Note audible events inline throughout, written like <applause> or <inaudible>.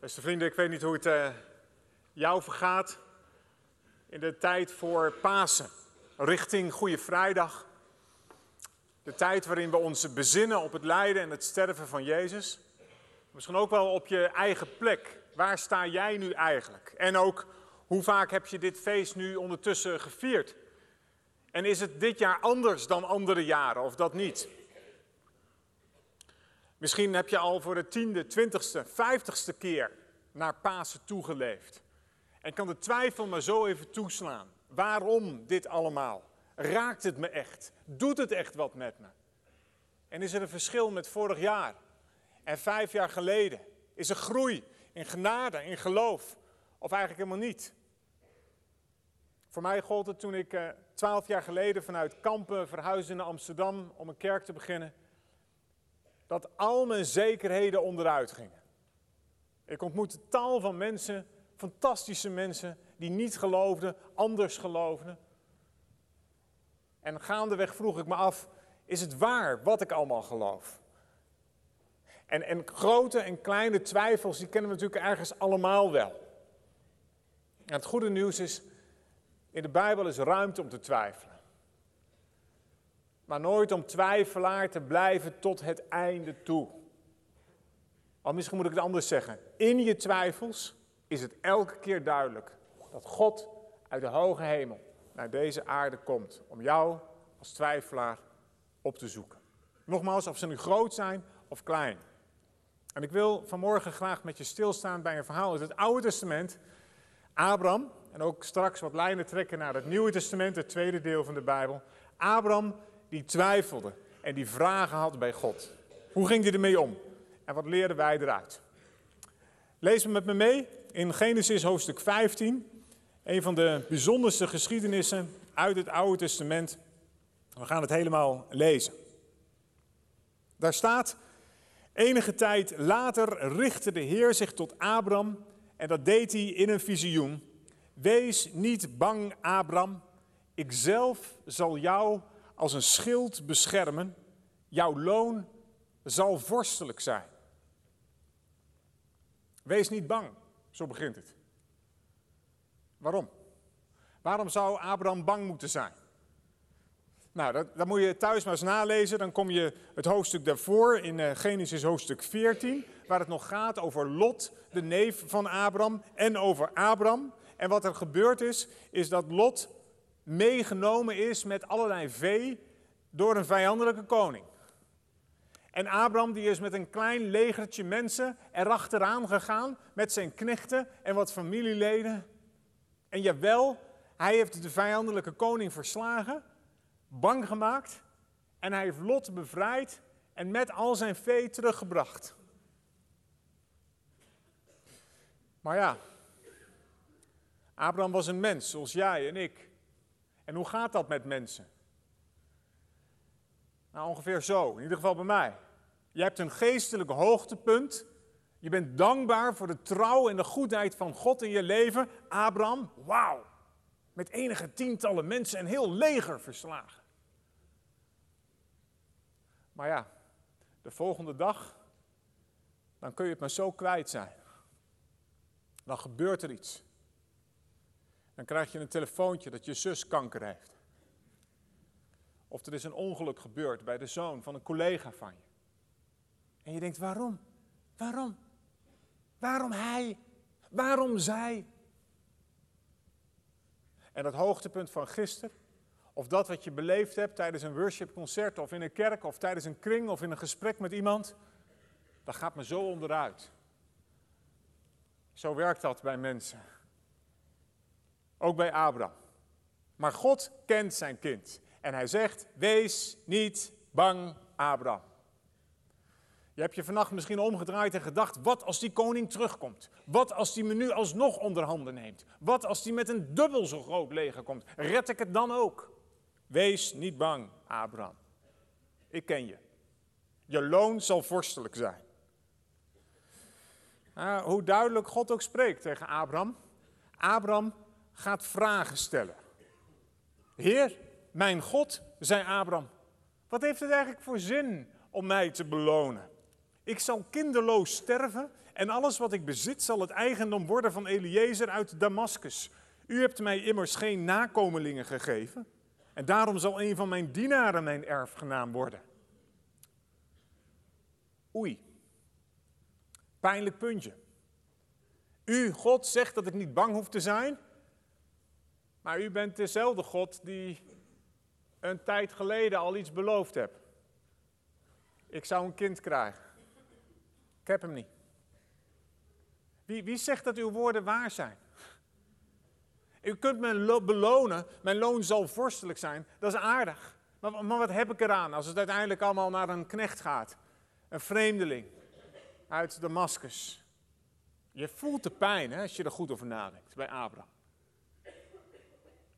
Beste vrienden, ik weet niet hoe het uh, jou vergaat in de tijd voor Pasen, richting Goede Vrijdag. De tijd waarin we ons bezinnen op het lijden en het sterven van Jezus. Misschien ook wel op je eigen plek. Waar sta jij nu eigenlijk? En ook hoe vaak heb je dit feest nu ondertussen gevierd? En is het dit jaar anders dan andere jaren of dat niet? Misschien heb je al voor de tiende, twintigste, vijftigste keer naar Pasen toegeleefd. En kan de twijfel maar zo even toeslaan. Waarom dit allemaal? Raakt het me echt? Doet het echt wat met me? En is er een verschil met vorig jaar en vijf jaar geleden? Is er groei in genade, in geloof? Of eigenlijk helemaal niet? Voor mij gold het toen ik eh, twaalf jaar geleden vanuit Kampen verhuisde naar Amsterdam om een kerk te beginnen dat al mijn zekerheden onderuit gingen. Ik ontmoette tal van mensen, fantastische mensen, die niet geloofden, anders geloofden. En gaandeweg vroeg ik me af, is het waar wat ik allemaal geloof? En, en grote en kleine twijfels, die kennen we natuurlijk ergens allemaal wel. En het goede nieuws is, in de Bijbel is ruimte om te twijfelen maar nooit om twijfelaar te blijven tot het einde toe. Al misschien moet ik het anders zeggen. In je twijfels is het elke keer duidelijk dat God uit de hoge hemel naar deze aarde komt om jou als twijfelaar op te zoeken. Nogmaals, of ze nu groot zijn of klein. En ik wil vanmorgen graag met je stilstaan bij een verhaal uit het Oude Testament. Abraham, en ook straks wat lijnen trekken naar het Nieuwe Testament, het tweede deel van de Bijbel. Abraham die twijfelde en die vragen had bij God. Hoe ging hij ermee om? En wat leerden wij eruit? Lees me met me mee in Genesis hoofdstuk 15. Een van de bijzonderste geschiedenissen uit het Oude Testament. We gaan het helemaal lezen. Daar staat, enige tijd later richtte de Heer zich tot Abram en dat deed hij in een visioen. Wees niet bang, Abram, ik zelf zal jou als een schild beschermen. Jouw loon zal vorstelijk zijn. Wees niet bang, zo begint het. Waarom? Waarom zou Abraham bang moeten zijn? Nou, dat, dat, moet je thuis maar eens nalezen. Dan kom je het hoofdstuk daarvoor in uh, Genesis hoofdstuk 14, waar het nog gaat over Lot, de neef van Abraham, en over Abraham. En wat er gebeurd is, is dat Lot meegenomen is met allerlei vee door een vijandelijke koning. En Abraham die is met een klein legertje mensen erachteraan gegaan met zijn knechten en wat familieleden. En jawel, hij heeft de vijandelijke koning verslagen, bang gemaakt en hij heeft Lot bevrijd en met al zijn vee teruggebracht. Maar ja, Abraham was een mens zoals jij en ik. En hoe gaat dat met mensen? Nou, ongeveer zo, in ieder geval bij mij. Je hebt een geestelijk hoogtepunt. Je bent dankbaar voor de trouw en de goedheid van God in je leven. Abraham, wauw, met enige tientallen mensen en heel leger verslagen. Maar ja, de volgende dag, dan kun je het maar zo kwijt zijn. Dan gebeurt er iets. Dan krijg je een telefoontje dat je zus kanker heeft. Of er is een ongeluk gebeurd bij de zoon van een collega van je. En je denkt, waarom? Waarom? Waarom hij? Waarom zij? En dat hoogtepunt van gisteren, of dat wat je beleefd hebt tijdens een worshipconcert of in een kerk of tijdens een kring of in een gesprek met iemand, dat gaat me zo onderuit. Zo werkt dat bij mensen. Ook bij Abraham. Maar God kent zijn kind. En hij zegt, wees niet bang, Abraham. Je hebt je vannacht misschien omgedraaid en gedacht, wat als die koning terugkomt? Wat als die me nu alsnog onder handen neemt? Wat als die met een dubbel zo groot leger komt? Red ik het dan ook? Wees niet bang, Abraham. Ik ken je. Je loon zal vorstelijk zijn. Nou, hoe duidelijk God ook spreekt tegen Abraham. Abraham gaat vragen stellen. Heer, mijn God, zei Abraham, wat heeft het eigenlijk voor zin om mij te belonen? Ik zal kinderloos sterven En alles wat ik bezit zal het eigendom worden van Eliezer uit Damascus. U hebt mij immers geen nakomelingen gegeven. En daarom zal een van mijn dienaren mijn erfgenaam worden. Oei. Pijnlijk puntje. U, God, zegt dat ik niet bang hoef te zijn. Maar u bent dezelfde God die een tijd geleden al iets beloofd hebt. Ik zou een kind krijgen. Ik heb hem niet. Wie, wie zegt dat uw woorden waar zijn? U kunt me belonen, mijn loon zal vorstelijk zijn, dat is aardig. Maar, wat heb ik eraan als het uiteindelijk allemaal naar een knecht gaat? Een vreemdeling uit Damascus. Je voelt de pijn hè, als je er goed over nadenkt bij Abraham.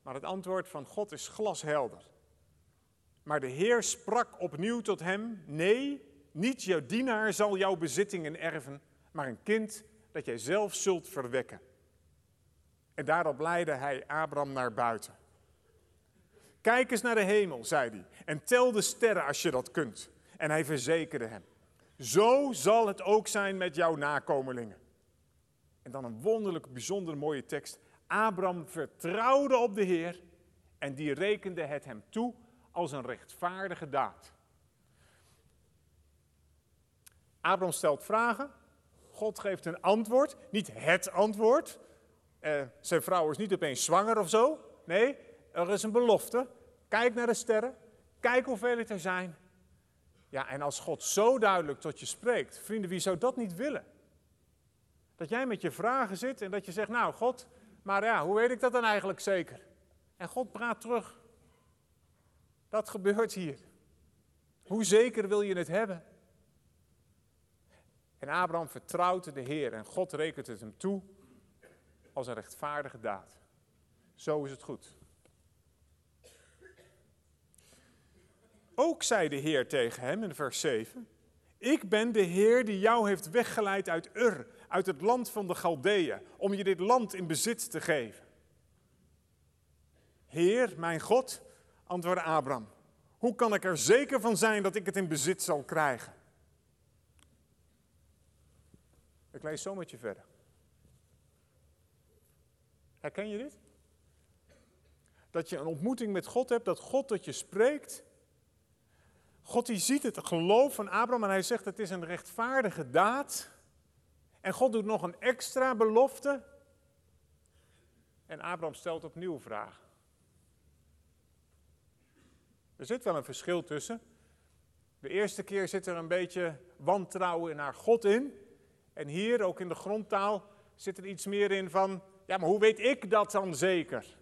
Maar het antwoord van God is glashelder. Maar de Heer sprak opnieuw tot hem: Nee, niet jouw dienaar zal jouw bezittingen erven, maar een kind dat jij zelf zult verwekken. En daarop leidde hij Abraham naar buiten. Kijk eens naar de hemel, zei hij, en tel de sterren als je dat kunt. En hij verzekerde hem: Zo zal het ook zijn met jouw nakomelingen. En dan een wonderlijk, bijzonder mooie tekst. Abraham vertrouwde op de Heer en die rekende het hem toe als een rechtvaardige daad. Abraham stelt vragen, God geeft een antwoord, niet het antwoord. Eh, zijn vrouw is niet opeens zwanger of zo. Nee, er is een belofte. Kijk naar de sterren, kijk hoeveel het er zijn. Ja, en als God zo duidelijk tot je spreekt, vrienden, wie zou dat niet willen? Dat jij met je vragen zit en dat je zegt, nou God, maar ja, hoe weet ik dat dan eigenlijk zeker? En God praat terug. Dat gebeurt hier. Hoe zeker wil je het hebben? En Abraham vertrouwt de Heer en God rekent het hem toe als een rechtvaardige daad. Zo is het goed. Ook zei de Heer tegen hem in vers 7: Ik ben de Heer die jou heeft weggeleid uit Ur, uit het land van de Galdeeën, om je dit land in bezit te geven. Heer, mijn God, antwoordde Abraham, hoe kan ik er zeker van zijn dat ik het in bezit zal krijgen? Ik lees zo met je verder. Herken je dit? Dat je een ontmoeting met God hebt, dat God tot je spreekt. God die ziet het geloof van Abraham en hij zegt het is een rechtvaardige daad. En God doet nog een extra belofte. En Abraham stelt opnieuw vragen. Er zit wel een verschil tussen. De eerste keer zit er een beetje wantrouwen naar God in. En hier, ook in de grondtaal, zit er iets meer in van, ja, maar hoe weet ik dat dan zeker?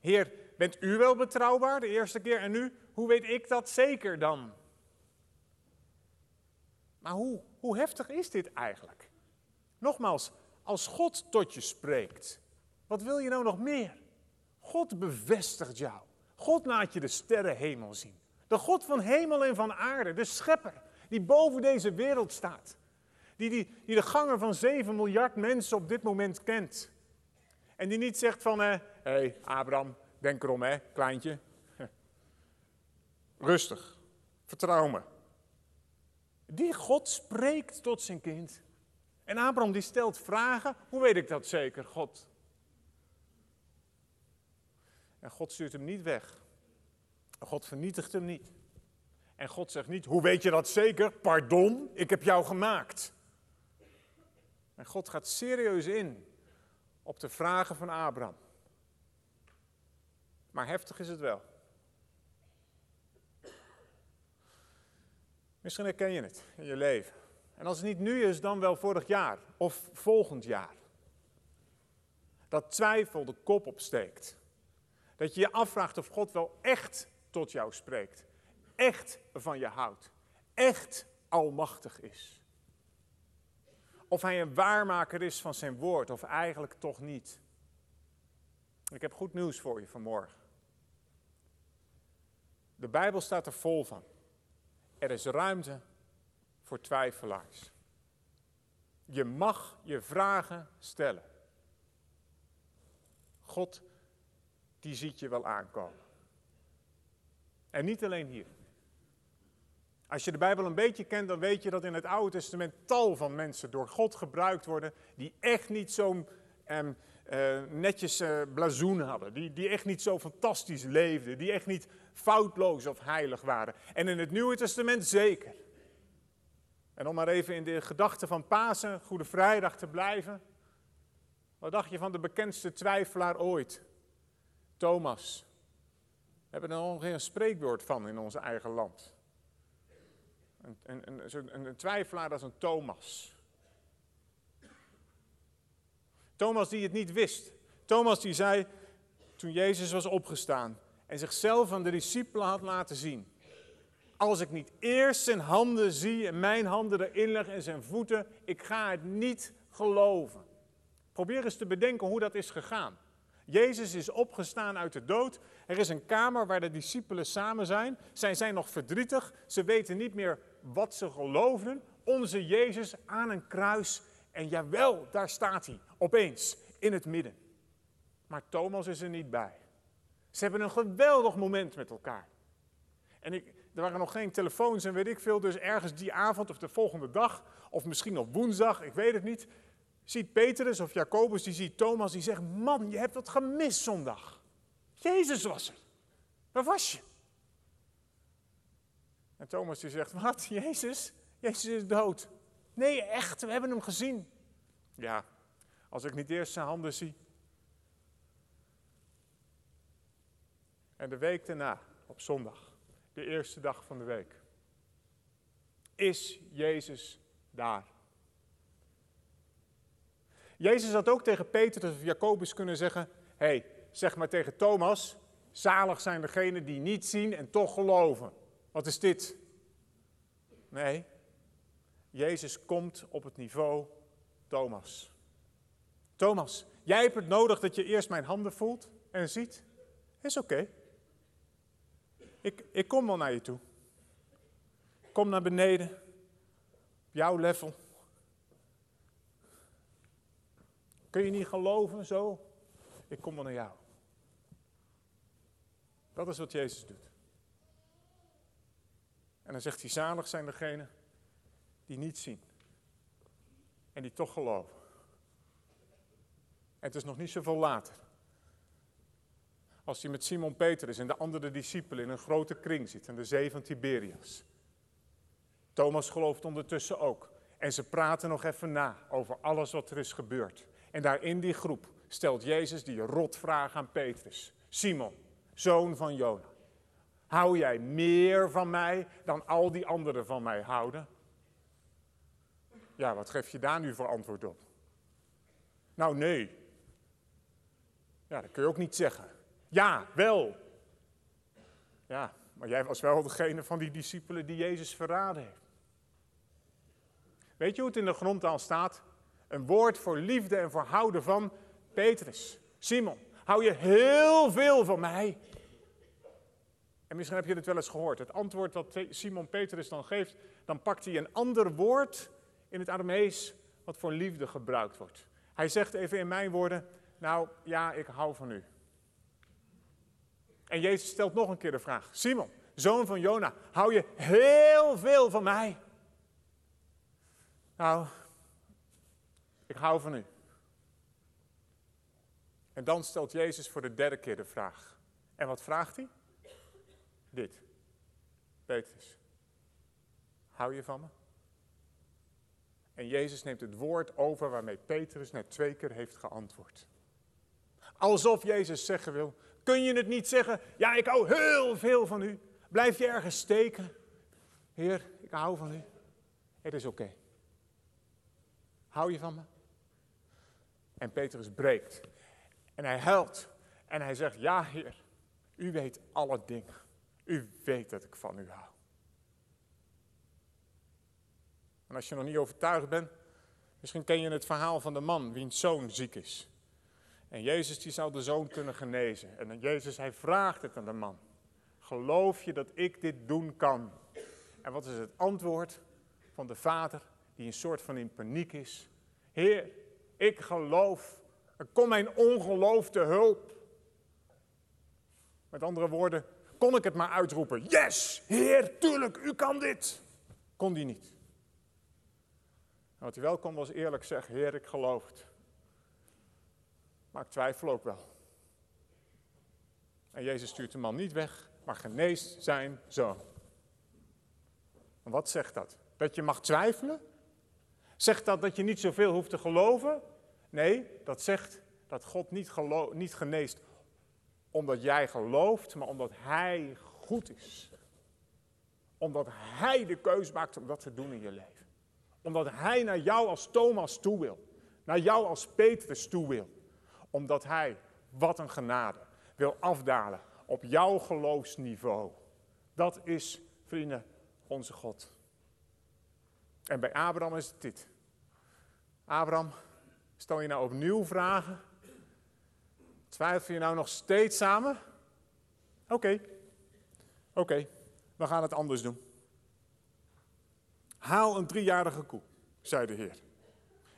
Heer, bent u wel betrouwbaar de eerste keer en nu, hoe weet ik dat zeker dan? Maar hoe, hoe heftig is dit eigenlijk? Nogmaals, als God tot je spreekt, wat wil je nou nog meer? God bevestigt jou. God laat je de sterrenhemel zien. De God van hemel en van aarde, de schepper, die boven deze wereld staat. Die, die, die de gangen van 7 miljard mensen op dit moment kent. En die niet zegt van, hé eh, hey, Abraham, denk erom hè, kleintje. <laughs> Rustig, vertrouw me. Die God spreekt tot zijn kind. En Abraham die stelt vragen, hoe weet ik dat zeker, God? En God stuurt hem niet weg. God vernietigt hem niet. En God zegt niet, hoe weet je dat zeker? Pardon, ik heb jou gemaakt. En God gaat serieus in op de vragen van Abraham. Maar heftig is het wel. Misschien herken je het in je leven. En als het niet nu is, dan wel vorig jaar of volgend jaar. Dat twijfel de kop opsteekt. Dat je je afvraagt of God wel echt tot jou spreekt. Echt van je houdt. Echt almachtig is. Of hij een waarmaker is van zijn woord, of eigenlijk toch niet. Ik heb goed nieuws voor je vanmorgen. De Bijbel staat er vol van. Er is ruimte voor twijfelaars. Je mag je vragen stellen. God, die ziet je wel aankomen. En niet alleen hier. Als je de Bijbel een beetje kent, dan weet je dat in het Oude Testament tal van mensen door God gebruikt worden die echt niet zo'n ehm, uh, netjes uh, blazoen hadden. Die, die echt niet zo fantastisch leefden. Die echt niet foutloos of heilig waren. En in het Nieuwe Testament zeker. En om maar even in de gedachte van Pasen, Goede Vrijdag te blijven. Wat dacht je van de bekendste twijfelaar ooit? Thomas. We hebben er ongeveer een spreekwoord van in ons eigen land. Een, een, een, twijfelaar is een Thomas. Thomas die het niet wist. Thomas die zei, toen Jezus was opgestaan en zichzelf aan de discipelen had laten zien. Als ik niet eerst zijn handen zie en mijn handen erin leg en zijn voeten, ik ga het niet geloven. Probeer eens te bedenken hoe dat is gegaan. Jezus is opgestaan uit de dood. Er is een kamer waar de discipelen samen zijn. Zij zijn nog verdrietig. Ze weten niet meer wat ze geloofden. Onze Jezus aan een kruis en jawel, daar staat hij, opeens, in het midden. Maar Thomas is er niet bij. Ze hebben een geweldig moment met elkaar. En ik, er waren nog geen telefoons en weet ik veel, dus ergens die avond of de volgende dag, of misschien op woensdag, ik weet het niet, ziet Petrus of Jacobus, die ziet Thomas, die zegt, man, je hebt wat gemist zondag. Jezus was er. Waar was je? En Thomas die zegt, wat, Jezus? Jezus is dood. Nee, echt, we hebben hem gezien. Ja, als ik niet eerst zijn handen zie. En de week daarna, op zondag, de eerste dag van de week, is Jezus daar. Jezus had ook tegen Petrus of Jacobus kunnen zeggen: Hé, hey, zeg maar tegen Thomas: Zalig zijn degenen die niet zien en toch geloven. Wat is dit? Nee, Jezus komt op het niveau Thomas. Thomas, jij hebt het nodig dat je eerst mijn handen voelt en ziet. Is oké. Ik, ik kom wel naar je toe. Kom naar beneden. Op jouw level. Kun je niet geloven zo? Ik kom wel naar jou. Dat is wat Jezus doet. En dan zegt hij, zalig zijn degenen die niet zien. En die toch geloven. En het is nog niet zoveel later. Als hij met Simon Petrus en de andere discipelen in een grote kring zit, in de zee van Tiberias. Thomas gelooft ondertussen ook. En ze praten nog even na over alles wat er is gebeurd. En daar in die groep stelt Jezus die rotvraag aan Petrus. Simon, zoon van Jona. Hou jij meer van mij dan al die anderen van mij houden? Ja, wat geef je daar nu voor antwoord op? Nou, nee. Ja, dat kun je ook niet zeggen. Ja, wel. Ja, maar jij was wel degene van die discipelen die Jezus verraden heeft. Weet je hoe het in de grondtaal staat? Een woord voor liefde en voor houden van Petrus. Simon, hou je heel veel van mij? En misschien heb je het wel eens gehoord. Het antwoord dat Simon Petrus dan geeft, dan pakt hij een ander woord in het Aramees wat voor liefde gebruikt wordt. Hij zegt even in mijn woorden, nou ja, ik hou van u. En Jezus stelt nog een keer de vraag, Simon, zoon van Jona, hou je heel veel van mij? Nou, ik hou van u. En dan stelt Jezus voor de derde keer de vraag. En wat vraagt hij? Dit. Petrus, hou je van me? En Jezus neemt het woord over waarmee Petrus net twee keer heeft geantwoord. Alsof Jezus zeggen wil, kun je het niet zeggen, ja ik hou heel veel van u. Blijf je ergens steken. Heer, ik hou van u. Het is oké. Hou je van me? En Petrus breekt. En hij huilt. En hij zegt, ja Heer, u weet alle dingen. U weet dat ik van u hou. En als je nog niet overtuigd bent, misschien ken je het verhaal van de man wiens zoon ziek is. En Jezus die zou de zoon kunnen genezen. En Jezus hij vraagt het aan de man. Geloof je dat ik dit doen kan? En wat is het antwoord van de vader die een soort van in paniek is? Heer, ik geloof. Kom mijn ongeloof te hulp. Met andere woorden, Kon ik het maar uitroepen, yes, Heer, tuurlijk, u kan dit. Kon die niet. wat hij wel kon was eerlijk zeggen, Heer, ik geloof het. Maar ik twijfel ook wel. En Jezus stuurt de man niet weg, maar geneest zijn zoon. En wat zegt dat? Dat je mag twijfelen? Zegt dat dat je niet zoveel hoeft te geloven? Nee, dat zegt dat God niet, niet geneest omdat jij gelooft, maar omdat Hij goed is. Omdat Hij de keus maakt om dat te doen in je leven. Omdat Hij naar jou als Thomas toe wil. Naar jou als Petrus toe wil. Omdat Hij, wat een genade, wil afdalen op jouw geloofsniveau. Dat is, vrienden, onze God. En bij Abraham is het dit. Abraham, stel je nou opnieuw vragen? Twijfel je nou nog steeds samen? Oké, oké, we gaan het anders doen. Haal een driejarige koe, zei de Heer.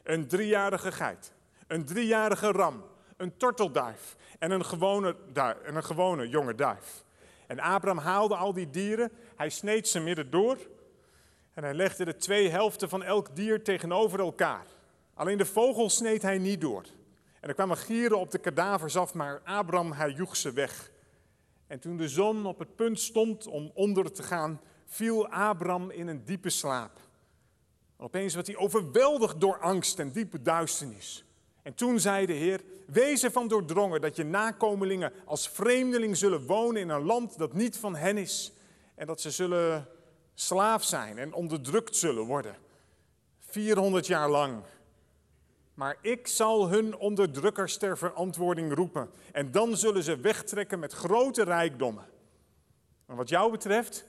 Een driejarige geit, een driejarige ram, een tortelduif en een gewone, duif, en een gewone jonge duif. En Abraham haalde al die dieren, hij sneed ze midden door en hij legde de twee helften van elk dier tegenover elkaar. Alleen de vogel sneed hij niet door. En er kwamen gieren op de kadavers af, maar Abraham hij joeg ze weg. En toen de zon op het punt stond om onder te gaan, viel Abraham in een diepe slaap. En opeens werd hij overweldigd door angst en diepe duisternis. En toen zei de Heer, wees ervan doordrongen dat je nakomelingen als vreemdeling zullen wonen in een land dat niet van hen is. En dat ze zullen slaaf zijn en onderdrukt zullen worden. 400 jaar lang. Maar ik zal hun onderdrukkers ter verantwoording roepen. En dan zullen ze wegtrekken met grote rijkdommen. En wat jou betreft,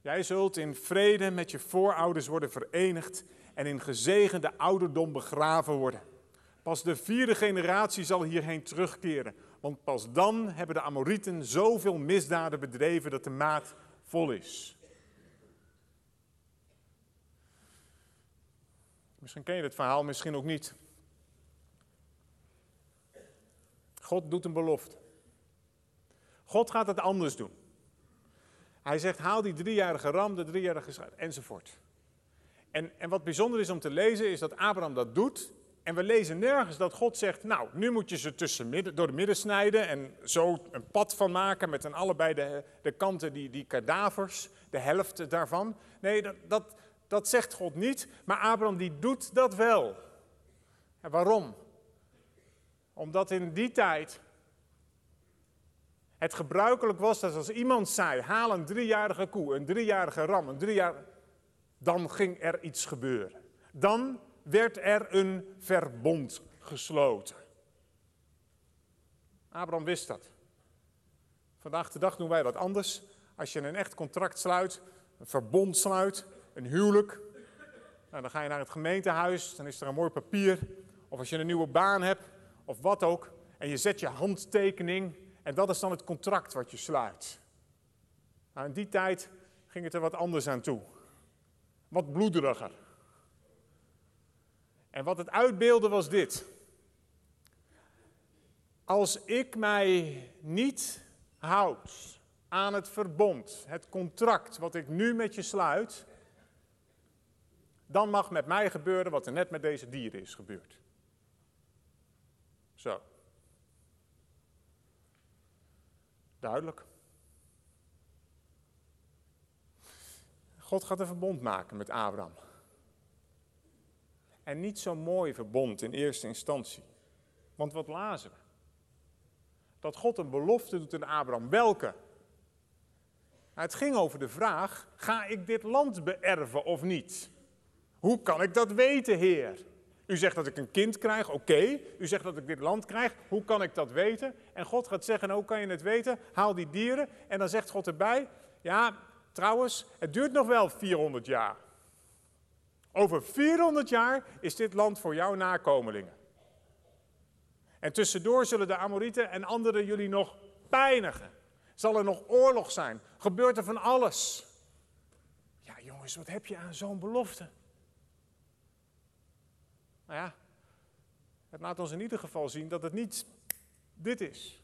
jij zult in vrede met je voorouders worden verenigd en in gezegende ouderdom begraven worden. Pas de vierde generatie zal hierheen terugkeren, want pas dan hebben de Amorieten zoveel misdaden bedreven dat de maat vol is. Misschien ken je het verhaal, misschien ook niet. God doet een belofte. God gaat het anders doen. Hij zegt, haal die driejarige ram, de driejarige schaap, enzovoort. En, en wat bijzonder is om te lezen, is dat Abraham dat doet. En we lezen nergens dat God zegt, nou, nu moet je ze tussen midden, door de midden snijden en zo een pad van maken met aan allebei de, de kanten die, die kadavers, de helft daarvan. Nee, dat, dat, dat zegt God niet, maar Abraham die doet dat wel. En waarom? Omdat in die tijd het gebruikelijk was dat als iemand zei: haal een driejarige koe, een driejarige ram, een driejarige. dan ging er iets gebeuren. Dan werd er een verbond gesloten. Abraham wist dat. Vandaag de dag doen wij dat anders. Als je een echt contract sluit, een verbond sluit, een huwelijk, nou, dan ga je naar het gemeentehuis, dan is er een mooi papier. Of als je een nieuwe baan hebt, of wat ook, en je zet je handtekening en dat is dan het contract wat je sluit. Nou, in die tijd ging het er wat anders aan toe. Wat bloederiger. En wat het uitbeelde was dit. Als ik mij niet houd aan het verbond, het contract wat ik nu met je sluit, dan mag met mij gebeuren wat er net met deze dieren is gebeurd. Zo. Duidelijk. God gaat een verbond maken met Abraham. En niet zo'n mooi verbond in eerste instantie. Want wat lazen we? Dat God een belofte doet aan Abraham. Welke? Nou, het ging over de vraag: ga ik dit land beërven of niet? Hoe kan ik dat weten, Heer? U zegt dat ik een kind krijg, oké. U zegt dat ik dit land krijg, hoe kan ik dat weten? En God gaat zeggen, hoe kan je het weten? Haal die dieren. En dan zegt God erbij, ja, trouwens, het duurt nog wel 400 jaar. Over 400 jaar is dit land voor jouw nakomelingen. En tussendoor zullen de Amorieten en anderen jullie nog pijnigen. Zal er nog oorlog zijn? Gebeurt er van alles? Ja, jongens, wat heb je aan zo'n belofte? Nou ja, het laat ons in ieder geval zien dat het niet dit is.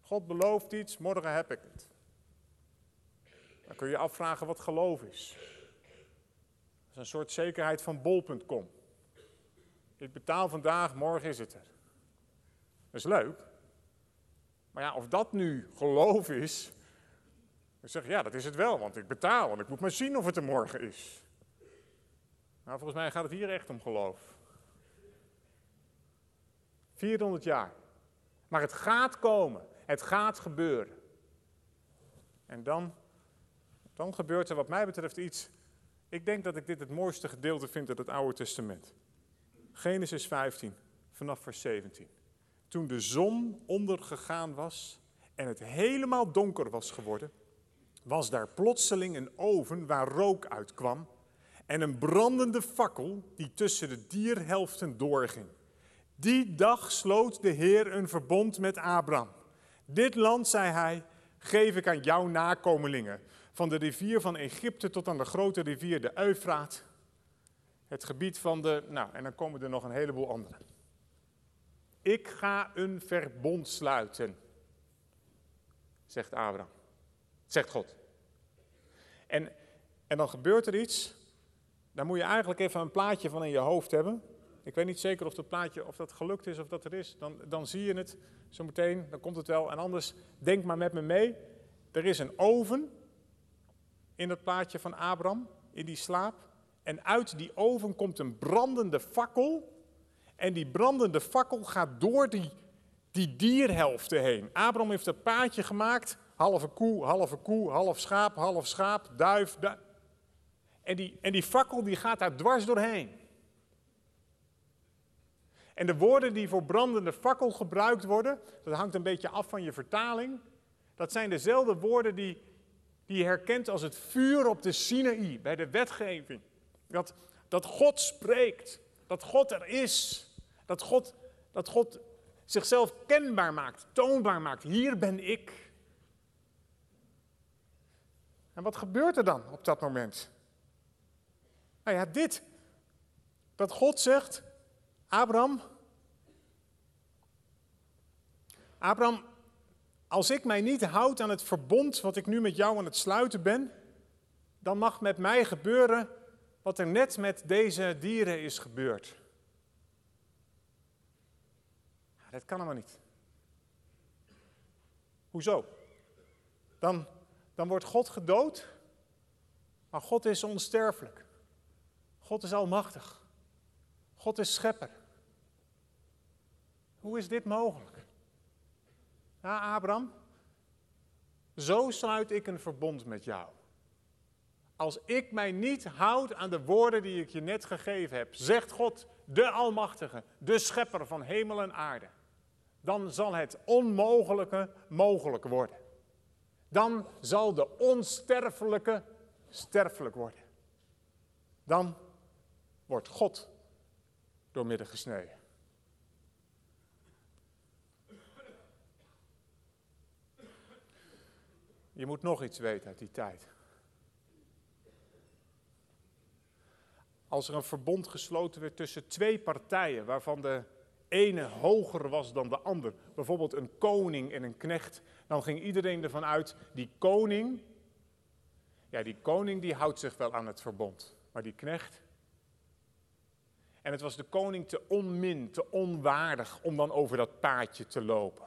God belooft iets, morgen heb ik het. Dan kun je je afvragen wat geloof is. Is een soort zekerheid van bol.com. Ik betaal vandaag, morgen is het er. Dat is leuk. Maar ja, of dat nu geloof is, dan zeg ja, dat is het wel, want ik betaal en ik moet maar zien of het er morgen is. Nou, volgens mij gaat het hier echt om geloof. 400 jaar. Maar het gaat komen. Het gaat gebeuren. En dan, dan gebeurt er wat mij betreft iets. Ik denk dat ik dit het mooiste gedeelte vind uit het Oude Testament. Genesis 15, vanaf vers 17. Toen de zon ondergegaan was en het helemaal donker was geworden, was daar plotseling een oven waar rook uitkwam en een brandende fakkel die tussen de dierhelften doorging. Die dag sloot de Heer een verbond met Abraham. Dit land, zei hij, geef ik aan jouw nakomelingen. Van de rivier van Egypte tot aan de grote rivier de Eufraat. Het gebied van de, nou, en dan komen er nog een heleboel andere. Ik ga een verbond sluiten, zegt Abraham. Zegt God. En, en dan gebeurt er iets. Daar moet je eigenlijk even een plaatje van in je hoofd hebben. Ik weet niet zeker of dat plaatje of dat gelukt is of dat er is. Dan, dan zie je het zo meteen, dan komt het wel. En anders, denk maar met me mee. Er is een oven in het plaatje van Abraham, in die slaap. En uit die oven komt een brandende fakkel. En die brandende fakkel gaat door die, die dierhelften heen. Abraham heeft een paadje gemaakt. Halve koe, halve koe, half schaap, half schaap, duif. duif. En, die, en die fakkel die gaat daar dwars doorheen. En de woorden die voor brandende fakkel gebruikt worden, dat hangt een beetje af van je vertaling. Dat zijn dezelfde woorden die, die je herkent als het vuur op de Sinaï, bij de wetgeving. Dat, dat God spreekt, dat God er is, dat God, dat God zichzelf kenbaar maakt, toonbaar maakt. Hier ben ik. En wat gebeurt er dan op dat moment? Nou ja, dit. Dat God zegt, Abraham, Abraham, als ik mij niet houd aan het verbond wat ik nu met jou aan het sluiten ben, dan mag met mij gebeuren wat er net met deze dieren is gebeurd. Dat kan helemaal niet. Hoezo? Dan, dan wordt God gedood, maar God is onsterfelijk. God is almachtig. God is schepper. Hoe is dit mogelijk? Ja, Abraham, zo sluit ik een verbond met jou. Als ik mij niet houd aan de woorden die ik je net gegeven heb, zegt God, de Almachtige, de Schepper van hemel en aarde, dan zal het onmogelijke mogelijk worden. Dan zal de onsterfelijke sterfelijk worden. Dan wordt God doormidden gesneden. Je moet nog iets weten uit die tijd. Als er een verbond gesloten werd tussen twee partijen, waarvan de ene hoger was dan de ander, bijvoorbeeld een koning en een knecht, dan ging iedereen ervan uit, die koning, ja, die koning die houdt zich wel aan het verbond, maar die knecht, en het was de koning te onmin, te onwaardig om dan over dat paadje te lopen.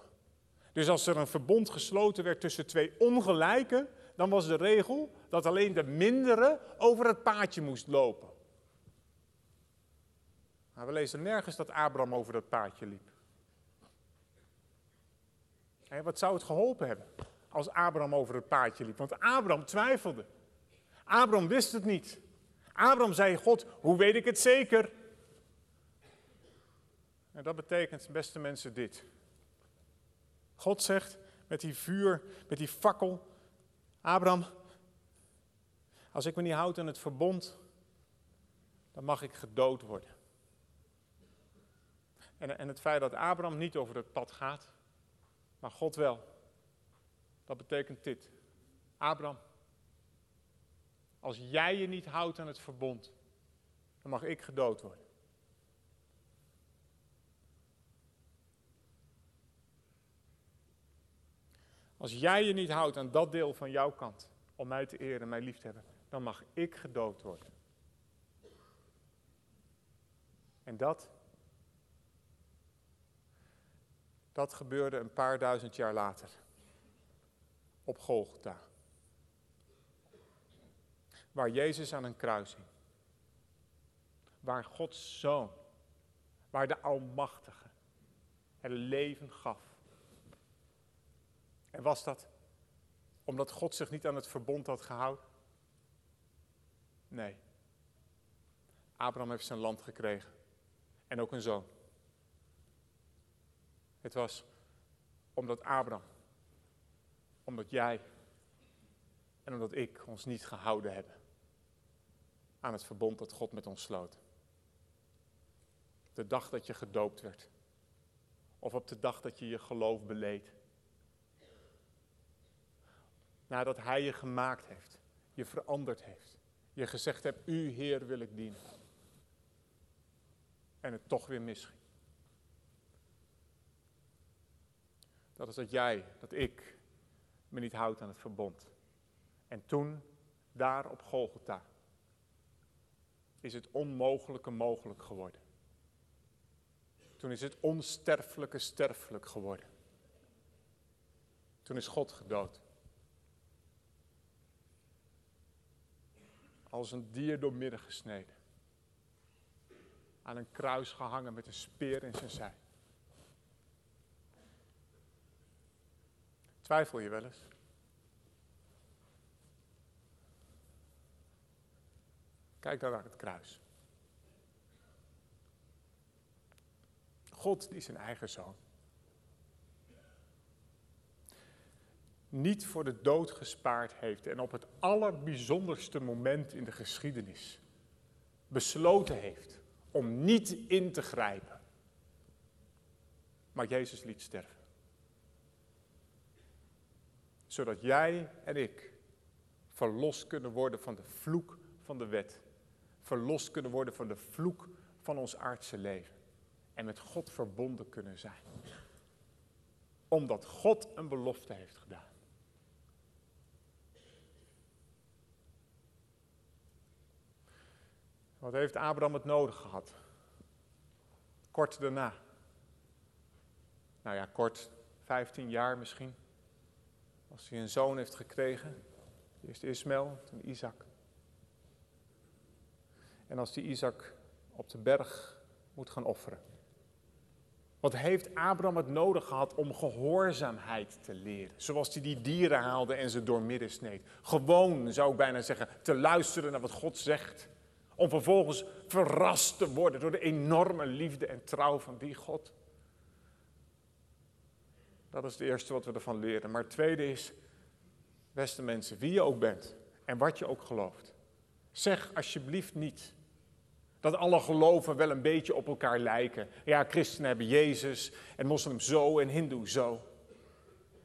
Dus als er een verbond gesloten werd tussen twee ongelijken, dan was de regel dat alleen de mindere over het paadje moest lopen. Maar we lezen nergens dat Abraham over dat paadje liep. wat zou het geholpen hebben als Abraham over het paadje liep? Want Abraham twijfelde. Abraham wist het niet. Abraham zei: God, hoe weet ik het zeker? En dat betekent, beste mensen, dit. God zegt met die vuur, met die fakkel, Abraham, als ik me niet houd aan het verbond, dan mag ik gedood worden. En, en het feit dat Abraham niet over het pad gaat, maar God wel, dat betekent dit. Abraham, als jij je niet houdt aan het verbond, dan mag ik gedood worden. Als jij je niet houdt aan dat deel van jouw kant, om mij te eren en mij lief te hebben, dan mag ik gedood worden. En dat, dat gebeurde een paar duizend jaar later. Op Golgotha. Waar Jezus aan een kruis hing. Waar Gods Zoon, waar de Almachtige het leven gaf. En was dat omdat God zich niet aan het verbond had gehouden? Nee. Abraham heeft zijn land gekregen. En ook een zoon. Het was omdat Abraham, omdat jij en omdat ik ons niet gehouden hebben aan het verbond dat God met ons sloot. De dag dat je gedoopt werd. Of op de dag dat je je geloof beleed. Nadat Hij je gemaakt heeft, je veranderd heeft. Je gezegd hebt, U Heer wil ik dienen. En het toch weer misging. Dat is dat jij, dat ik me niet houd aan het verbond. En toen, daar op Golgotha, is het onmogelijke mogelijk geworden. Toen is het onsterfelijke sterfelijk geworden. Toen is God gedood. Als een dier door midden gesneden. Aan een kruis gehangen met een speer in zijn zij. Twijfel je wel eens? Kijk dan naar het kruis. God die zijn eigen zoon. Niet voor de dood gespaard heeft en op het allerbijzonderste moment in de geschiedenis besloten heeft om niet in te grijpen. Maar Jezus liet sterven. Zodat jij en ik verlost kunnen worden van de vloek van de wet. Verlost kunnen worden van de vloek van ons aardse leven en met God verbonden kunnen zijn. Omdat God een belofte heeft gedaan. Wat heeft Abraham het nodig gehad? Kort daarna. Nou ja, kort, 15 jaar misschien. Als hij een zoon heeft gekregen. Eerst Ismaël, toen Isaac. En als die Isaac op de berg moet gaan offeren. Wat heeft Abraham het nodig gehad om gehoorzaamheid te leren? Zoals hij die dieren haalde en ze doormidden sneed. Gewoon, zou ik bijna zeggen, te luisteren naar wat God zegt. Om vervolgens verrast te worden door de enorme liefde en trouw van die God. Dat is het eerste wat we ervan leren. Maar het tweede is, beste mensen, wie je ook bent en wat je ook gelooft. Zeg alsjeblieft niet dat alle geloven wel een beetje op elkaar lijken. Ja, christenen hebben Jezus en moslims zo en hindoe zo.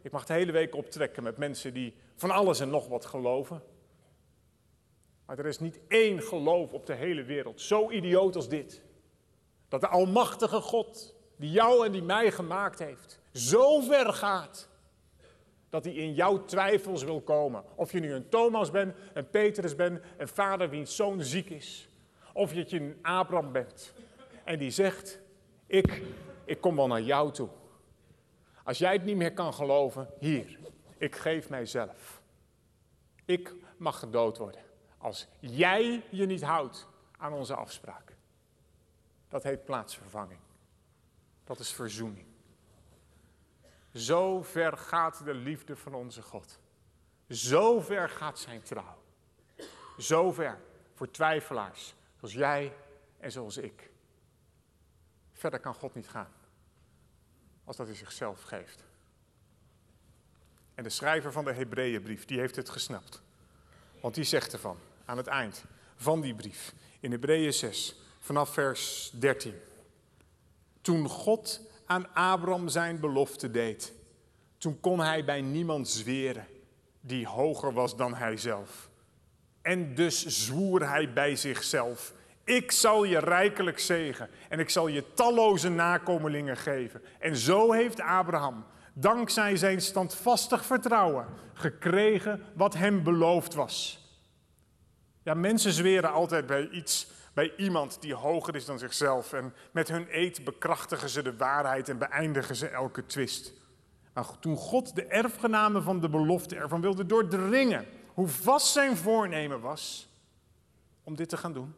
Ik mag de hele week optrekken met mensen die van alles en nog wat geloven. Maar er is niet één geloof op de hele wereld zo idioot als dit. Dat de Almachtige God, die jou en die mij gemaakt heeft, zo ver gaat dat hij in jouw twijfels wil komen. Of je nu een Thomas bent, een Petrus bent, een vader wiens zoon ziek is. Of je een Abraham bent. En die zegt, ik, ik kom wel naar jou toe. Als jij het niet meer kan geloven, hier, ik geef mijzelf. Ik mag gedood worden. Als jij je niet houdt aan onze afspraak. Dat heet plaatsvervanging. Dat is verzoening. Zo ver gaat de liefde van onze God. Zo ver gaat zijn trouw. Zo ver voor twijfelaars, Zoals jij en zoals ik. Verder kan God niet gaan. Als dat hij zichzelf geeft. En de schrijver van de Hebreeënbrief, die heeft het gesnapt. Want die zegt ervan, aan het eind van die brief, in Hebreeën 6, vanaf vers 13. Toen God aan Abraham zijn belofte deed, toen kon hij bij niemand zweren die hoger was dan hij zelf. En dus zwoer hij bij zichzelf: Ik zal je rijkelijk zegen en ik zal je talloze nakomelingen geven. En zo heeft Abraham dankzij zijn standvastig vertrouwen, gekregen wat hem beloofd was. Ja, mensen zweren altijd bij iets, bij iemand die hoger is dan zichzelf. En met hun eed bekrachtigen ze de waarheid en beëindigen ze elke twist. Maar toen God de erfgename van de belofte ervan wilde doordringen, hoe vast zijn voornemen was om dit te gaan doen,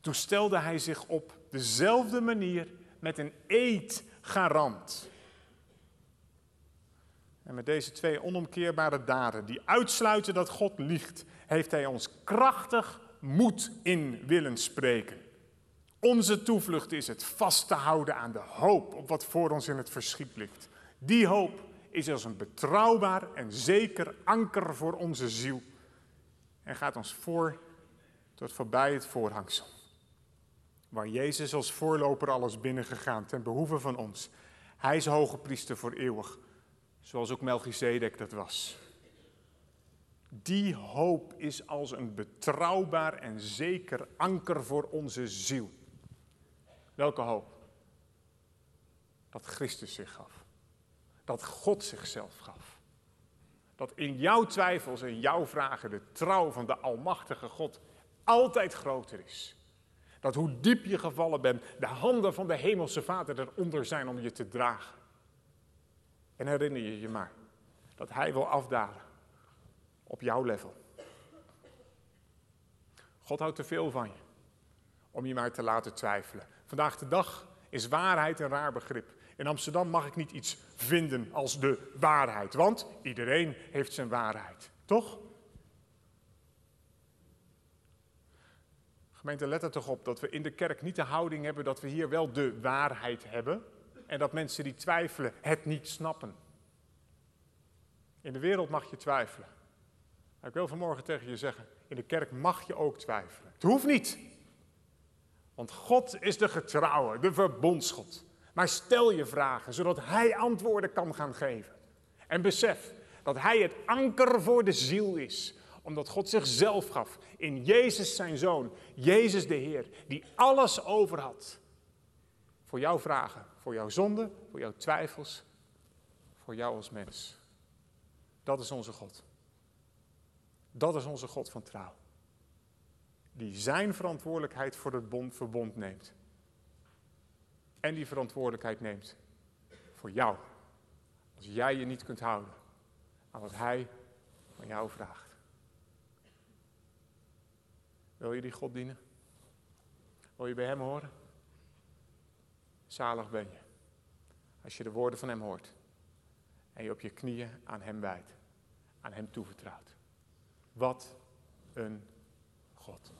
toen stelde hij zich op dezelfde manier met een eedgarant. En met deze twee onomkeerbare daden, die uitsluiten dat God liegt, heeft Hij ons krachtig moed in willen spreken. Onze toevlucht is het vast te houden aan de hoop op wat voor ons in het verschiet ligt. Die hoop is als een betrouwbaar en zeker anker voor onze ziel en gaat ons voor tot voorbij het voorhangsel. Waar Jezus als voorloper alles binnengegaan ten behoeve van ons. Hij is hoge priester voor eeuwig, zoals ook Melchizedek dat was. Die hoop is als een betrouwbaar en zeker anker voor onze ziel. Welke hoop? Dat Christus zich gaf. Dat God zichzelf gaf. Dat in jouw twijfels en jouw vragen de trouw van de Almachtige God altijd groter is. Dat hoe diep je gevallen bent, de handen van de Hemelse Vader eronder zijn om je te dragen. En herinner je je maar dat Hij wil afdalen op jouw level. God houdt te veel van je om je maar te laten twijfelen. Vandaag de dag is waarheid een raar begrip. In Amsterdam mag ik niet iets vinden als de waarheid, want iedereen heeft zijn waarheid, toch? Gemeente, let er toch op dat we in de kerk niet de houding hebben dat we hier wel de waarheid hebben en dat mensen die twijfelen het niet snappen. In de wereld mag je twijfelen. Ik wil vanmorgen tegen je zeggen, in de kerk mag je ook twijfelen. Het hoeft niet. Want God is de getrouwe, de verbondsgod. Maar stel je vragen, zodat Hij antwoorden kan gaan geven. En besef dat Hij het anker voor de ziel is omdat God zichzelf gaf in Jezus zijn Zoon, Jezus de Heer, die alles over had. Voor jouw vragen, voor jouw zonde, voor jouw twijfels, voor jou als mens. Dat is onze God. Dat is onze God van trouw. Die zijn verantwoordelijkheid voor het bond, verbond neemt. En die verantwoordelijkheid neemt voor jou. Als jij je niet kunt houden aan wat hij van jou vraagt. Wil je die God dienen? Wil je bij Hem horen? Zalig ben je. Als je de woorden van Hem hoort. En je op je knieën aan Hem wijdt. Aan Hem toevertrouwt. Wat een God.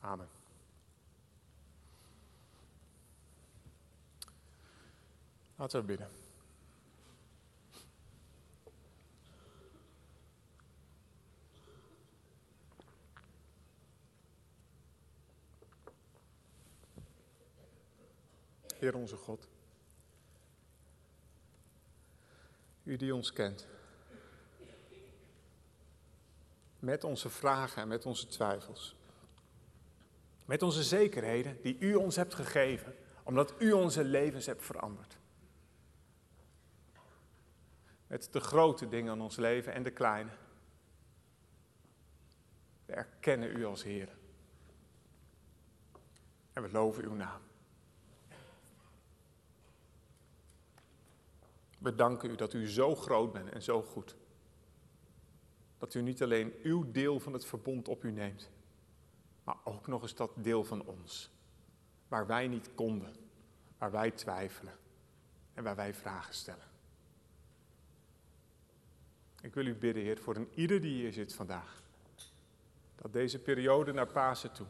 Amen. Laten we bidden. Heer onze God. U die ons kent. Met onze vragen en met onze twijfels. Met onze zekerheden die u ons hebt gegeven, omdat u onze levens hebt veranderd. Met de grote dingen in ons leven en de kleine. We erkennen u als Heer. En we loven uw naam. We danken u dat u zo groot bent en zo goed. Dat u niet alleen uw deel van het verbond op u neemt, maar ook nog eens dat deel van ons. Waar wij niet konden, waar wij twijfelen en waar wij vragen stellen. Ik wil u bidden, Heer, voor een ieder die hier zit vandaag. Dat deze periode naar Pasen toe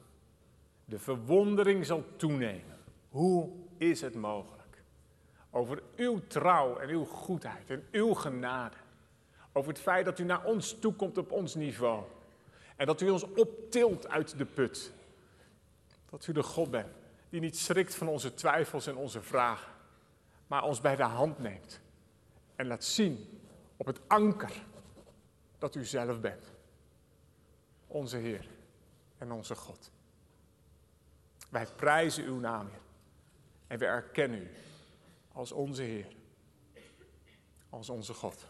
de verwondering zal toenemen. Hoe is het mogelijk? Over uw trouw en uw goedheid en uw genade. Over het feit dat u naar ons toekomt op ons niveau. En dat u ons optilt uit de put. Dat u de God bent die niet schrikt van onze twijfels en onze vragen. Maar ons bij de hand neemt. En laat zien op het anker dat u zelf bent. Onze Heer en onze God. Wij prijzen uw naam, Heer. En we erkennen u als onze Heer, als onze God.